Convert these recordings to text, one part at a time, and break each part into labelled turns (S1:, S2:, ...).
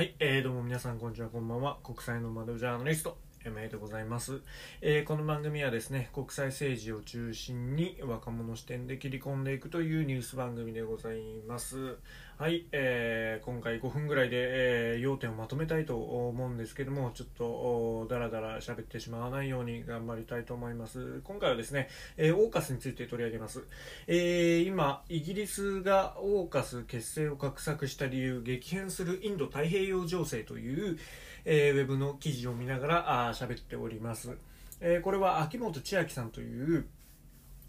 S1: はい、えー、どうも皆さんこんにちは、こんばんは。国際の窓ジャーナリスト、MA でございます、えーこの番組はですね、国際政治を中心に若者視点で切り込んでいくというニュース番組でございます。はい、えー今回5分ぐらいで、えー要点をまとめたいと思うんですけども、ちょっとおだらだら喋ってしまわないように頑張りたいと思います。今回はですね、えーオーカスについて取り上げます。えー今、イギリスがオーカス結成を画策した理由、激変するインド太平洋情勢という、えーウェブの記事を見ながらあー喋っております。えーこれは秋元千秋さんという、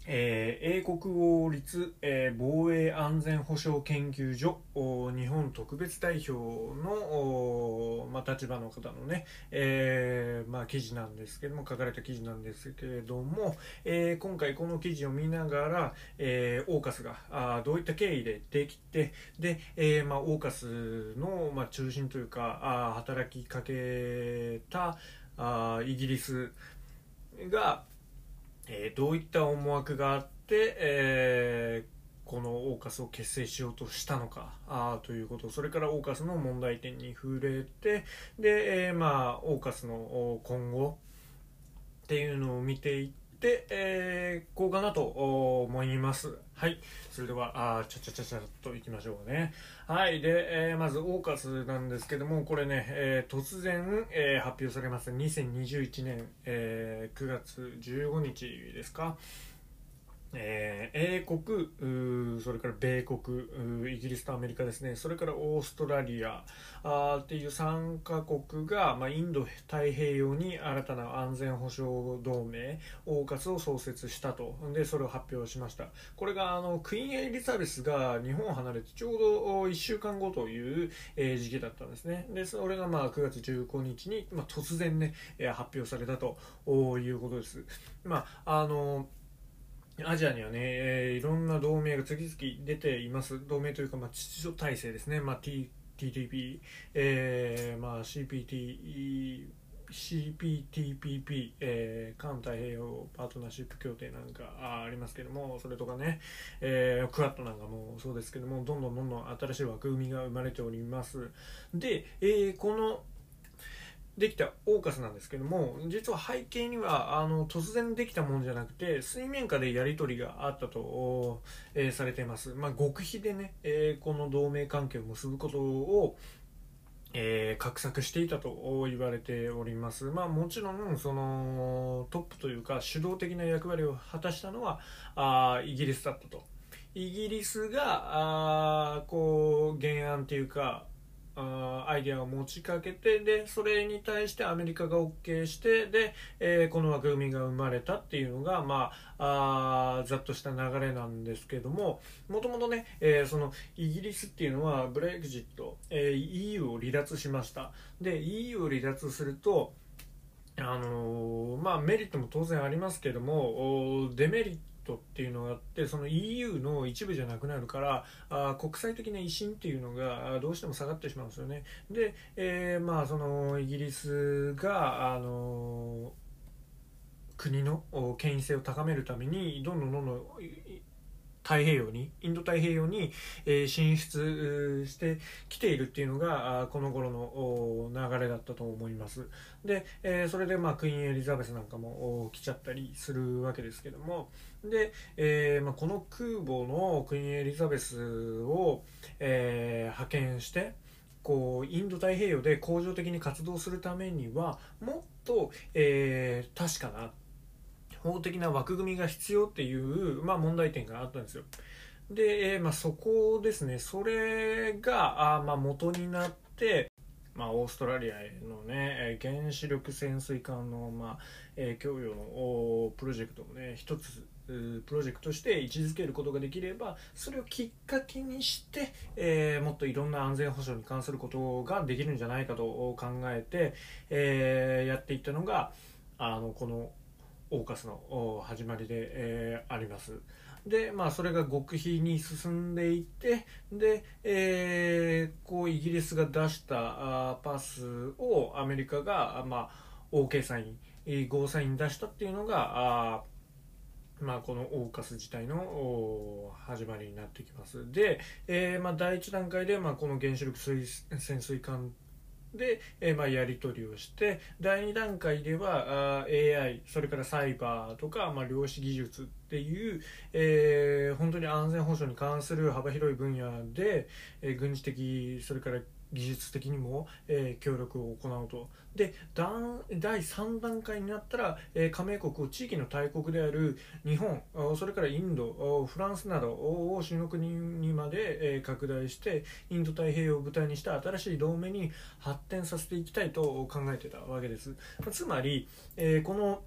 S1: えー英国王立、えー防衛安全保障研究所日本特別代表のまあ、立場の方のね、えーまあ、記事なんですけども書かれた記事なんですけれども、えー今回この記事を見ながら、えーオーカスがあどういった経緯でできてで、えーまあ、オーカスの、まあ、中心というかあ働きかけたあイギリスが、えーどういった思惑があって、えーこのオーカスを結成しようとしたのかあということ。それからオーカスの問題点に触れてで、えーまあ、オーカスの今後っていうのを見ていって、えー、こうかなと思います。はい。それではあちゃちゃちゃちゃっといきましょうね。はい。で、えーまずオーカスなんですけどもこれね、えー突然、えー発表されます。2021年、えー9月15日ですか？えー英国それから米国イギリスとアメリカですね。それからオーストラリアあっていう3カ国が、まあ、インド太平洋に新たな安全保障同盟オーカスを創設したと。でそれを発表しました。これがあのクイーンエリザベスが日本を離れてちょうど1週間後という、えー時期だったんですね。でそれがまあ9月15日に、まあ、突然ね、発表されたということです。まああのアジアにはね、えーいろんな同盟が次々出ています。同盟というか、まあ、秩序体制ですね。まあ、TTP、えーまあ、CPT、CPTPP、えー、環太平洋パートナーシップ協定なんかありますけども、それとかね、えークワッドなんかもそうですけども、どんどんどんどん新しい枠組みが生まれております。で、えーこのできたオーカスなんですけども実は背景にはあの突然できたものじゃなくて水面下でやり取りがあったと、えーされています、まあ、極秘でね、えーこの同盟関係を結ぶことをえー画策していたと言われております、まあ、もちろんそのトップというか主導的な役割を果たしたのはあイギリスだったと。イギリスがあこう原案というかあアイデアを持ちかけてでそれに対してアメリカが OK してで、えーこの枠組みが生まれたっていうのが、まあ、あざっとした流れなんですけどももともとね、えーそのイギリスっていうのはブレグジット、えー EU を離脱しました。で EU を離脱するとあのーまあ、メリットも当然ありますけどもデメリットっていうのがあってその EU の一部じゃなくなるからあ国際的な威信っていうのがどうしても下がってしまうんですよね。で、えーまあ、そのイギリスが、あのー国の権威性を高めるためにどんどんどんどん太平洋にインド太平洋に、え進出してきているっていうのがこの頃の流れだったと思います。で、えそれで、まあ、クイーンエリザベスなんかも来ちゃったりするわけですけども。で、えまあ、この空母のクイーンエリザベスを、え派遣してこうインド太平洋で恒常的に活動するためにはもっと、え確かな法的な枠組みが必要っていう、まあ、問題点があったんですよ。で、えーまあ、そこですねそれがあ、まあ、元になって、まあ、オーストラリアへのね原子力潜水艦の、まあ供与のプロジェクトをね一つプロジェクトとして位置づけることができればそれをきっかけにして、えーもっといろんな安全保障に関することができるんじゃないかと考えて、えーやっていったのがあのこのオーカスの始まりで、えーあります。でまあそれが極秘に進んでいってで、えーこうイギリスが出したあパスをアメリカが、まあ、OK サインえーゴーサイン出したっていうのがあまあ、このオーカス自体の始まりになってきますで、えーまあ、第一段階で、まあ、この原子力水潜水艦で、えー、まあ、やり取りをして第2段階ではあ AI それからサイバーとか、まあ、量子技術っていう、えー、本当に安全保障に関する幅広い分野で、えー、軍事的それから技術的にも、えー、協力を行うとで第3段階になったら、えー、加盟国を地域の大国である日本それからインドフランスなど欧州の国にまで、えー、拡大してインド太平洋を舞台にした新しい同盟に発展させていきたいと考えてたわけです。まつまり、え、この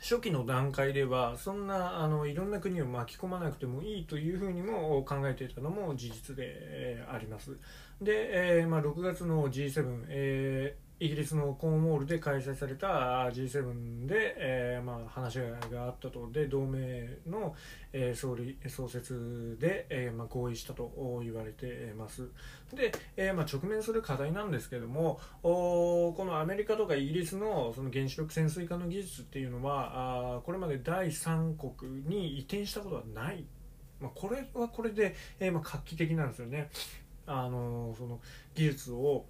S1: 初期の段階ではそんなあのいろんな国を巻き込まなくてもいいというふうにも考えていたのも事実で、あります。で、えーまあ、6月の G7、えーイギリスのコーンウォールで開催された G7 で、えーまあ、話し合いがあったと。で同盟の、えー、総理創設で、えーまあ、合意したと言われています。で、えーまあ、直面する課題なんですけどもおこのアメリカとかイギリスのその原子力潜水艦の技術っていうのはあこれまで第三国に移転したことはない、まあ、これはこれで、えーまあ、画期的なんですよね。あのその技術を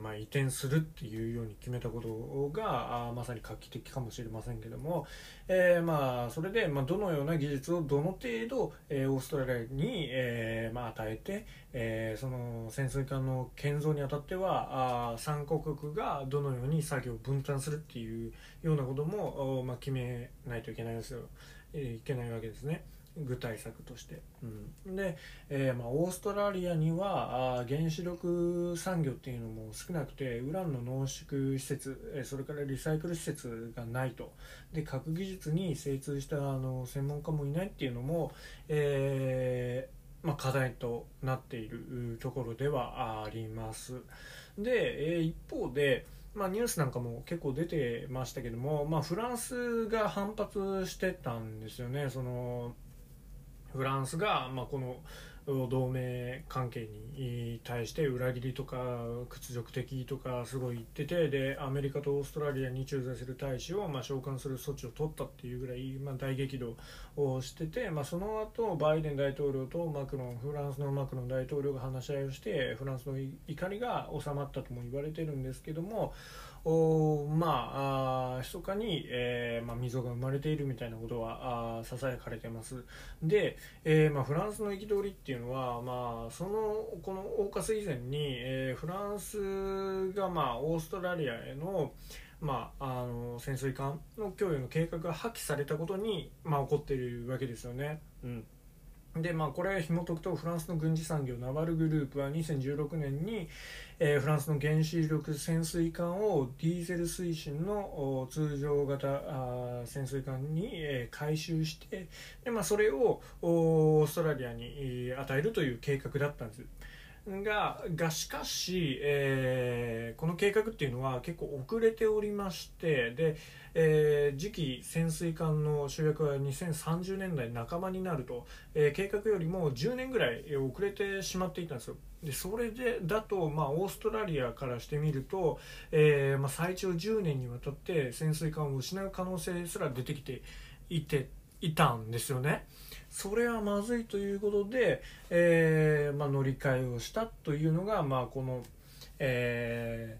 S1: まあ、移転するっていうように決めたことがあまさに画期的かもしれませんけども、えー、まあそれで、まあ、どのような技術をどの程度、えー、オーストラリアに、えーまあ、与えて、えー、その潜水艦の建造にあたってはあ参加国がどのように作業を分担するっていうようなことも、まあ、決めないといけないですよ、えー、いけないわけですね。具体策として、うん、で、えー、まあ、オーストラリアにはあ原子力産業っていうのも少なくてウランの濃縮施設、えー、それからリサイクル施設がないと。で核技術に精通したあの専門家もいないっていうのも、えー、まあ、課題となっているところではあります。で、え一方でまあ、ニュースなんかも結構出てましたけども、まあ、フランスが反発してたんですよね。そのフランスが、まあ、この同盟関係に対して裏切りとか屈辱的とかすごい言っててでアメリカとオーストラリアに駐在する大使をまあ召喚する措置を取ったっていうぐらい、まあ、大激怒をしてて、まあ、その後バイデン大統領とマクロンフランスのマクロン大統領が話し合いをしてフランスの怒りが収まったとも言われてるんですけどもおまあ密かに、えーまあ、溝が生まれているみたいなことはささやかれてますで、えーまあ、フランスの憤りっていうのは、まあ、そのこのオーカス以前に、えー、フランスが、まあ、オーストラリアへのまあ、あの潜水艦の供与の計画が破棄されたことに、まあ、起こっているわけですよね。うんでまあ、これ紐解くとフランスの軍事産業ナバルグループは2016年に、えー、フランスの原子力潜水艦をディーゼル推進の通常型潜水艦に、えー、回収してで、まあ、それをオーストラリアに与えるという計画だったんです。ががしかし、えー、この計画っていうのは結構遅れておりましてで、えー、次期潜水艦の主役は2030年代半ばになると、えー、計画よりも10年ぐらい遅れてしまっていたんですよでそれでだと、まあ、オーストラリアからしてみると、えーまあ、最長10年にわたって潜水艦を失う可能性すら出てきていていたんですよね。それはまずいということで、えーまあ、乗り換えをしたというのが、まあ、この、え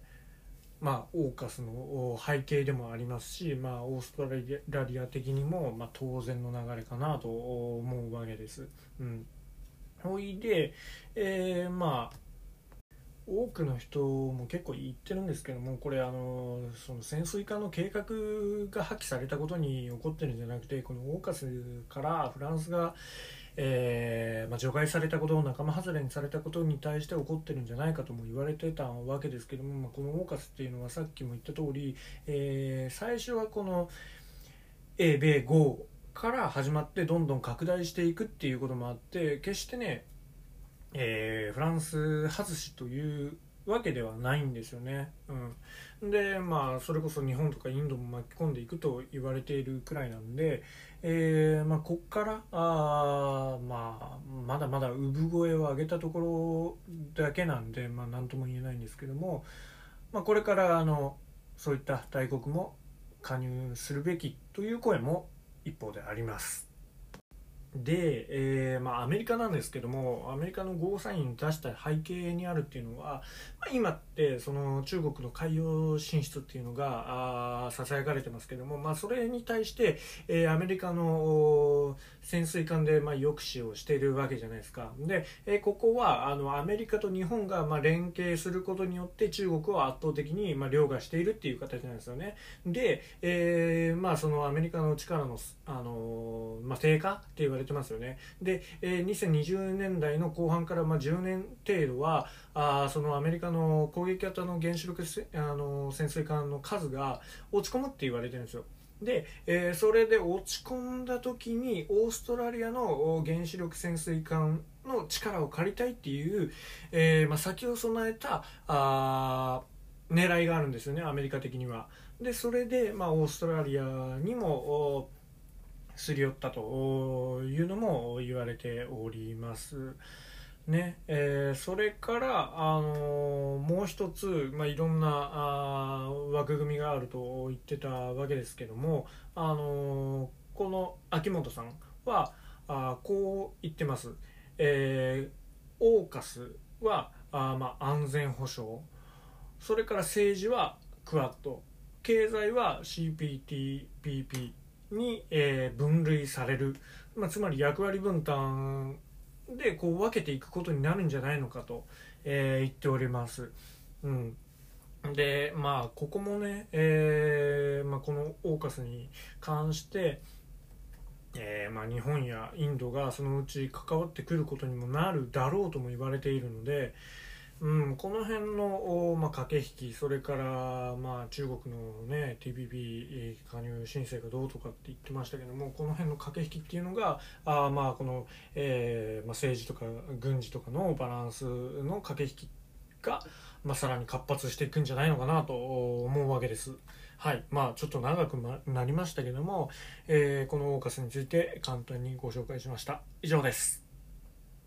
S1: ーまあ、オーカスの背景でもありますし、まあ、オーストラリア的にも、ま、当然の流れかなと思うわけです。うん、ほいで、えー、まあ多くの人も結構言ってるんですけどもこれあのその潜水艦の計画が破棄されたことに起こってるんじゃなくてこのオーカスからフランスが、えーまあ、除外されたことを仲間外れにされたことに対して起こってるんじゃないかとも言われてたわけですけども、まあ、このオーカスっていうのはさっきも言った通り、えー、最初はこの英米豪から始まってどんどん拡大していくっていうこともあって決してねえー、フランス外しというわけではないんですよね。うん、でまあそれこそ日本とかインドも巻き込んでいくと言われているくらいなんで、えー、まあ、こっからあ、まあ、まだまだ産声を上げたところだけなんで、まあ、何とも言えないんですけども、まあ、これからあのそういった大国も加入するべきという声も一方であります。で、えーまあ、アメリカなんですけどもアメリカのゴーサイン出した背景にあるっていうのは、まあ、今ってその中国の海洋進出っていうのがささやかれてますけども、まあ、それに対して、えー、アメリカの潜水艦で、まあ、抑止をしているわけじゃないですか。で、えー、ここはあのアメリカと日本が、まあ、連携することによって中国を圧倒的に、まあ、凌駕しているっていう形なんですよね。で、えーまあ、そのアメリカの力の、あのまあ、低下って言われてますよねで、えー、2020年代の後半から、まあ、10年程度はあそのアメリカの攻撃型の原子力あの潜水艦の数が落ち込むって言われてるんですよで、えー、それで落ち込んだ時にオーストラリアの原子力潜水艦の力を借りたいっていう、えーまあ、先を備えたあ狙いがあるんですよねアメリカ的には。でそれで、まあ、オーストラリアにもすり寄ったというのも言われております。ね。えー、それから、あのー、もう一つ、まあ、いろんなあ枠組みがあると言ってたわけですけども、あのー、この秋元さんはあこう言ってます、えー、オーカスはあ、まあ、安全保障。それから政治はクワッド。経済は CPTPP に、えー、分類される、まあ、つまり役割分担でこう分けていくことになるんじゃないのかと、えー、言っております。うん、でまあここもね、えーまあ、このオーカスに関して、えーまあ、日本やインドがそのうち関わってくることにもなるだろうとも言われているので、うん、この辺の、まあ、駆け引きそれから、まあ、中国の、ね、TPP 加入申請がどうとかって言ってましたけどもこの辺の駆け引きっていうのがあ、まあこのえーまあ、政治とか軍事とかのバランスの駆け引きが、まあ、さらに活発していくんじゃないのかなと思うわけです。はいまあ、ちょっと長くなりましたけども、えー、このオーカスについて簡単にご紹介しました。以上です。